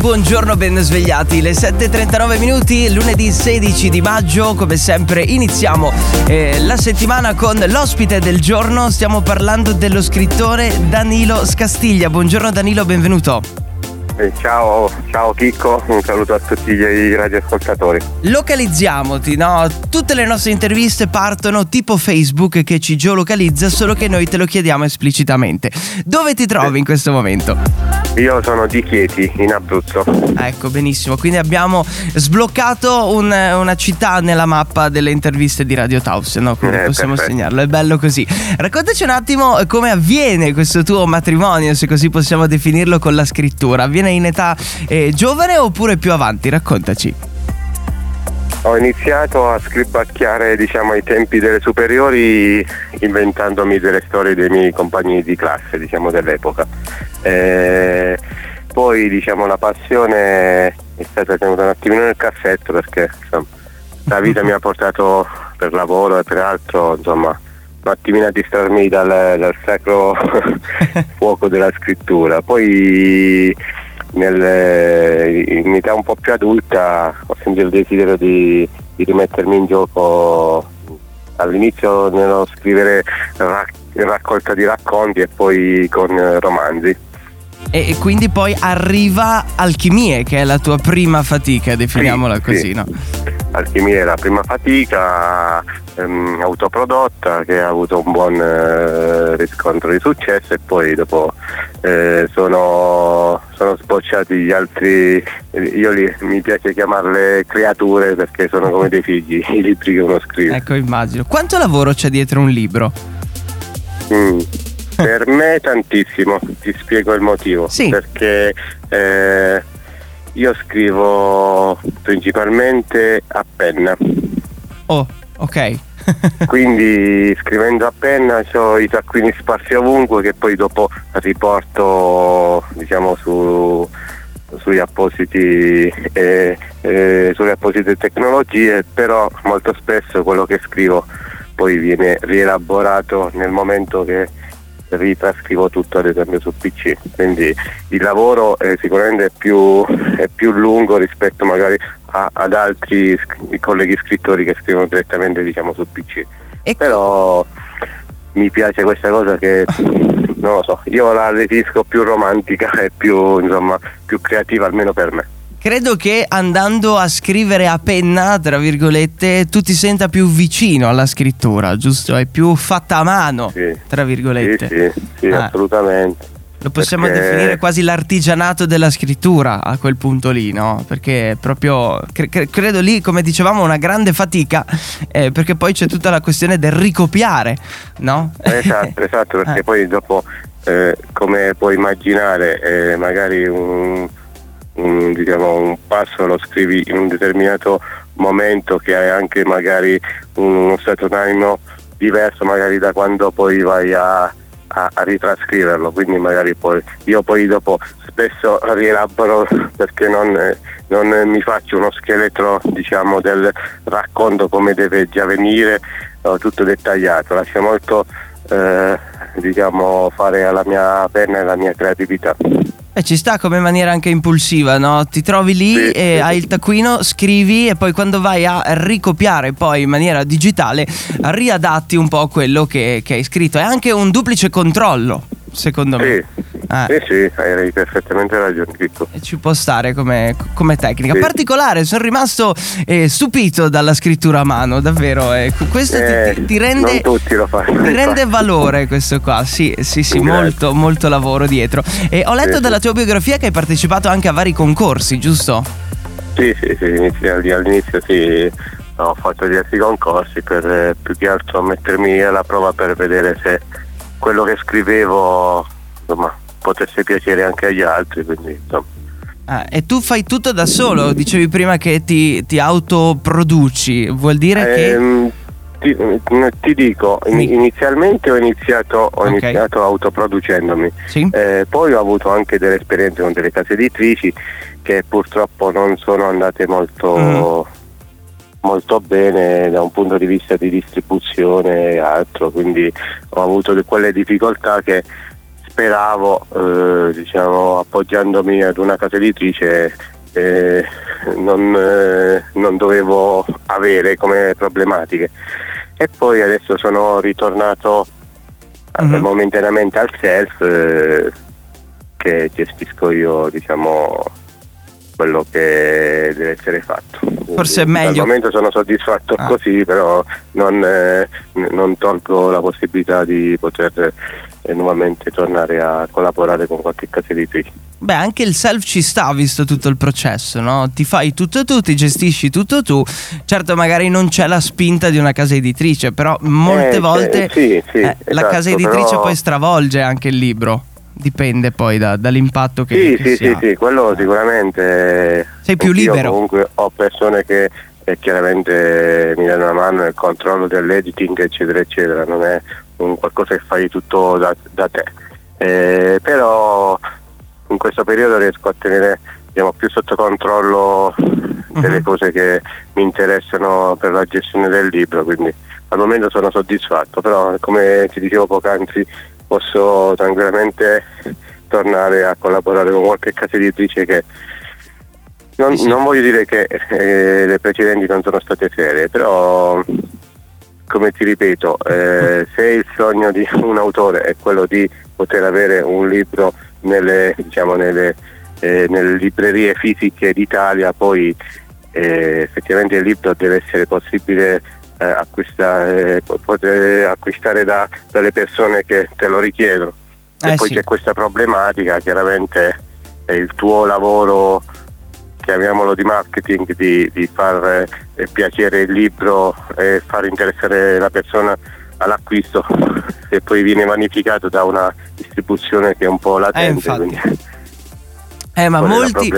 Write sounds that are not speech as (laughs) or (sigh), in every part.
buongiorno, ben svegliati. Le 7.39 minuti, lunedì 16 di maggio, come sempre iniziamo eh, la settimana con l'ospite del giorno. Stiamo parlando dello scrittore Danilo Scastiglia. Buongiorno Danilo, benvenuto. Ciao, ciao Chicco, un saluto a tutti i radioascoltatori. Localizziamoti, no? Tutte le nostre interviste partono tipo Facebook che ci geolocalizza, solo che noi te lo chiediamo esplicitamente. Dove ti trovi in questo momento? Io sono di Chieti, in Abruzzo. Ecco, benissimo. Quindi abbiamo sbloccato un- una città nella mappa delle interviste di Radio Taus, no? Quindi Eh, possiamo perfetto. segnarlo, è bello così. Raccontaci un attimo come avviene questo tuo matrimonio, se così possiamo definirlo, con la scrittura. Avviene in età eh, giovane oppure più avanti? Raccontaci. Ho iniziato a scribacchiare diciamo, ai tempi delle superiori inventandomi delle storie dei miei compagni di classe diciamo, dell'epoca. Eh, poi diciamo, la passione è stata tenuta un attimino nel cassetto perché insomma, la vita mi ha portato per lavoro e per altro insomma, un attimino a distrarmi dal, dal sacro (laughs) fuoco della scrittura. Poi nel- in età un po' più adulta ho sentito il desiderio di, di rimettermi in gioco all'inizio nello scrivere ra- raccolta di racconti e poi con eh, romanzi. E, e quindi poi arriva Alchimie, che è la tua prima fatica, definiamola Sì, così, sì. no? Alchimia è la prima fatica ehm, autoprodotta che ha avuto un buon eh, riscontro di successo e poi dopo eh, sono, sono sbocciati gli altri, eh, io li, mi piace chiamarle creature perché sono come dei figli, (laughs) i libri che uno scrive. Ecco, immagino. Quanto lavoro c'è dietro un libro? Mm. (laughs) Per me tantissimo, ti spiego il motivo. Sì. Perché eh, io scrivo principalmente a penna. Oh, ok. (laughs) Quindi scrivendo a penna ho i taccuini sparsi ovunque che poi dopo riporto diciamo su, sugli appositi eh, eh, sulle apposite tecnologie, però molto spesso quello che scrivo poi viene rielaborato nel momento che ritrascrivo tutto ad esempio su PC. Quindi il lavoro è sicuramente più, è più lungo rispetto magari a- ad altri sc- colleghi scrittori che scrivono direttamente diciamo su PC. E Però mi piace questa cosa che non lo so, io la definisco più romantica e più insomma più creativa almeno per me. Credo che andando a scrivere a penna, tra virgolette, tu ti senta più vicino alla scrittura, giusto? È più fatta a mano, Sì. tra Sì, virgolette. sì, sì, Ah. assolutamente. Lo possiamo Perché- definire quasi l'artigianato della scrittura a quel punto lì, no? Perché è proprio, cre- cre- credo lì, come dicevamo, una grande fatica, eh, perché poi c'è tutta la questione del ricopiare, no? Esatto, esatto, perché (laughs) Eh. poi dopo, eh, come puoi immaginare, eh, magari un, un, diciamo, un passo lo scrivi in un determinato momento che hai anche magari uno stato d'animo diverso magari da quando poi vai a, a- a ritrascriverlo, quindi magari poi io poi dopo spesso rielaboro (laughs) perché non, non mi faccio uno scheletro diciamo del racconto come deve già venire, tutto dettagliato, lascio molto eh, diciamo fare alla mia penna e alla mia creatività. Eh, ci sta come maniera anche impulsiva, no? Ti trovi lì Sì, e sì, hai sì. il taccuino, scrivi e poi quando vai a ricopiare poi in maniera digitale riadatti un po' quello che, che hai scritto. È anche un duplice controllo, secondo me. Sì, Ah. sì, sì, hai perfettamente ragione, Chicco. E Ci può stare come, come tecnica. Sì. Particolare, sono rimasto eh, stupito dalla scrittura a mano, davvero. eh. Questo ti- Eh, ti, ti rende, non tutti lo fanno, Ti rende valore questo qua, sì, sì, sì, Grazie. molto, molto lavoro dietro. E ho letto Sì, dalla tua biografia che hai partecipato anche a vari concorsi, giusto? Sì, sì, sì, inizio- all'inizio sì, ho fatto diversi concorsi per eh, più che altro mettermi alla prova per vedere se quello che scrivevo insomma, potesse piacere anche agli altri, quindi. Ah, e tu fai tutto da solo, dicevi prima che ti, ti autoproduci, vuol dire che... Ehm, ti, mm, ti dico, in- inizialmente ho iniziato, ho Ok. iniziato autoproducendomi, Sì? Eh, poi ho avuto anche delle esperienze con delle case editrici che purtroppo non sono andate molto, Mhm. molto bene da un punto di vista di distribuzione e altro, quindi ho avuto quelle difficoltà che speravo, eh, diciamo, appoggiandomi ad una casa editrice, eh, non, eh, non, dovevo avere come problematiche. E poi adesso sono ritornato mm-hmm. momentaneamente al self eh, che gestisco io, diciamo, quello che deve essere fatto. Forse è meglio. Al momento sono soddisfatto ah. così, però non, eh, non, tolgo la possibilità di poter eh, nuovamente tornare a collaborare con qualche casa editrice. Beh, anche il self ci sta visto tutto il processo, no? Ti fai tutto tu, ti gestisci tutto tu. Certo, magari non c'è la spinta di una casa editrice, però molte eh, volte sì, sì, eh, esatto, la casa editrice però... poi stravolge anche il libro dipende poi da, dall'impatto che, sì, che sì, si sì, ha. sì, quello sicuramente. Sei più libero. Comunque ho persone che, che chiaramente mi danno una mano nel controllo dell'editing, eccetera, eccetera. Non è un qualcosa che fai tutto da, da te. Eh, però in questo periodo riesco a tenere diciamo, più sotto controllo delle uh-huh. cose che mi interessano per la gestione del libro, quindi al momento sono soddisfatto, però come ti dicevo poc'anzi posso tranquillamente tornare a collaborare con qualche casa editrice che non, non voglio dire che eh, le precedenti non sono state serie, però come ti ripeto, eh, se il sogno di un autore è quello di poter avere un libro nelle, diciamo, nelle, eh, nelle librerie fisiche d'Italia, poi eh, effettivamente il libro deve essere possibile eh, acquistare, poter acquistare da, dalle persone che te lo richiedono. E eh poi sì. c'è questa problematica, chiaramente è il tuo lavoro, chiamiamolo di marketing, di, di far eh, piacere il libro e far interessare la persona all'acquisto (laughs) e poi viene vanificato da una distribuzione che è un po' latente. Eh, eh, ma molti,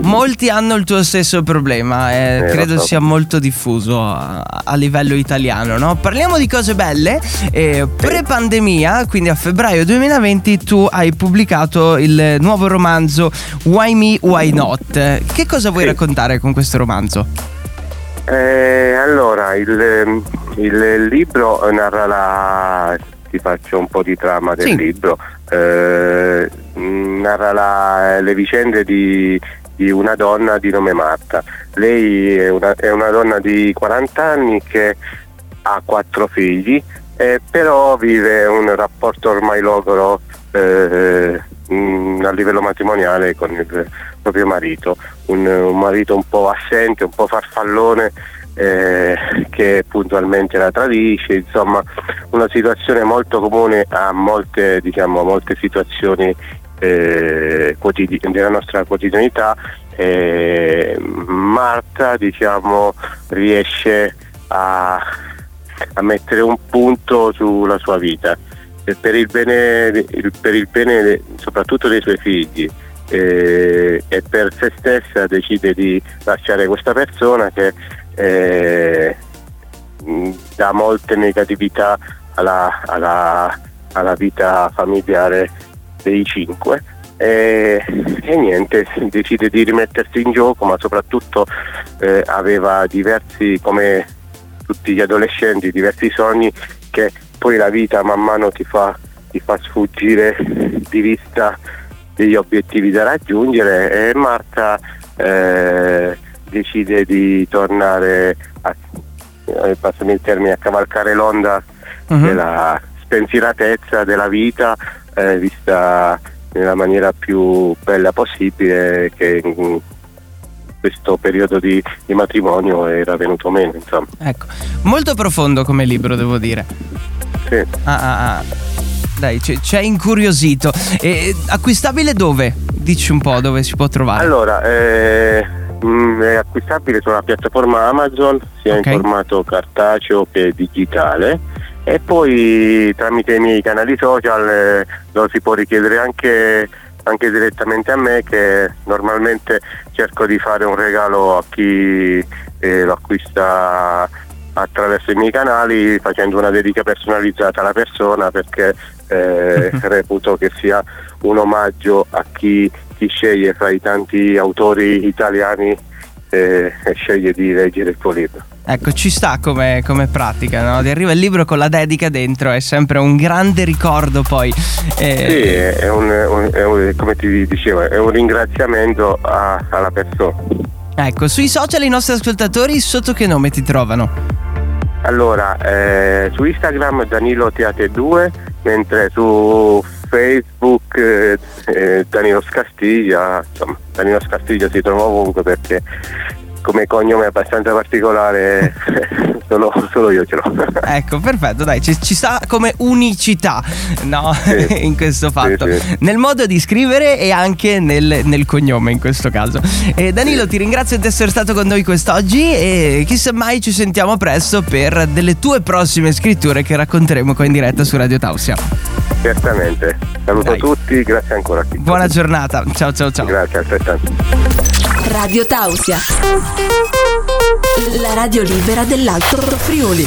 molti, hanno il tuo stesso problema, eh, eh, credo sia molto diffuso a, a livello italiano. No? Parliamo di cose belle. Eh, pre-pandemia, quindi a febbraio 2020, tu hai pubblicato il nuovo romanzo Why Me, Why Not. Che cosa vuoi sì. raccontare con questo romanzo? Eh, allora, il, il, libro narra la. ti faccio un po' di trama del sì. libro. Eh, narra la, le vicende di, di, una donna di nome Marta. Lei è una, è una donna di 40 anni che ha quattro figli, eh, però vive un rapporto ormai logoro eh, mh, a livello matrimoniale con il proprio marito, un, un marito un po' assente, un po' farfallone eh, che puntualmente la tradisce, insomma una situazione molto comune a molte, diciamo, molte situazioni eh, quotidi- della nostra quotidianità. Eh, Marta diciamo, riesce a, a, mettere un punto sulla sua vita per il bene, per il bene soprattutto dei suoi figli. Eh, e per se stessa decide di lasciare questa persona che eh, dà molte negatività alla, alla, alla, vita familiare dei cinque e, e, niente, decide di rimettersi in gioco ma soprattutto eh, aveva diversi, come tutti gli adolescenti, diversi sogni che poi la vita man mano ti fa, ti fa sfuggire di vista degli obiettivi da raggiungere e Marta eh, decide di tornare a, eh, passami il termine, a cavalcare l'onda uh-huh. della spensieratezza della vita eh, vista nella maniera più bella possibile che in questo periodo di, di matrimonio era venuto meno insomma. Ecco, molto profondo come libro devo dire. Sì. Ah, ah, ah. Dai, ci hai incuriosito. E, acquistabile dove? Dici un po' dove si può trovare. Allora, eh, Mm, è acquistabile sulla piattaforma Amazon sia okay. in formato cartaceo che digitale e poi tramite i miei canali social eh, lo si può richiedere anche, anche, direttamente a me che normalmente cerco di fare un regalo a chi eh, lo acquista attraverso i miei canali facendo una dedica personalizzata alla persona perché eh, (laughs) reputo che sia un omaggio a chi chi sceglie fra i tanti autori italiani eh, e sceglie di leggere il tuo libro. Ecco, ci sta come, come pratica, no? Ti arriva il libro con la dedica dentro, è sempre un grande ricordo poi. Eh... Sì, è un, un, è un, come ti dicevo, è un ringraziamento a, alla persona. Ecco, sui social i nostri ascoltatori sotto che nome ti trovano? Allora, eh, su Instagram Danilo Teate 2, mentre su Facebook eh, Danilo Scastiglia, insomma Danilo Scastiglia si trova ovunque perché come cognome abbastanza particolare (laughs) solo, solo, io ce l'ho. (laughs) ecco, perfetto, dai, ci, ci sta come unicità no? Sì. (laughs) in questo fatto. Sì, sì. Nel modo di scrivere e anche nel, nel cognome in questo caso. E Danilo, ti ringrazio di essere stato con noi quest'oggi e chissà mai ci sentiamo presto per delle tue prossime scritture che racconteremo qua in diretta su Radio Tausia. Certamente. Saluto Dai. tutti, grazie ancora a tutti. Buona giornata. Ciao ciao ciao. Grazie, altrettanto. Radio Tausia. La radio libera dell'Alto Friuli.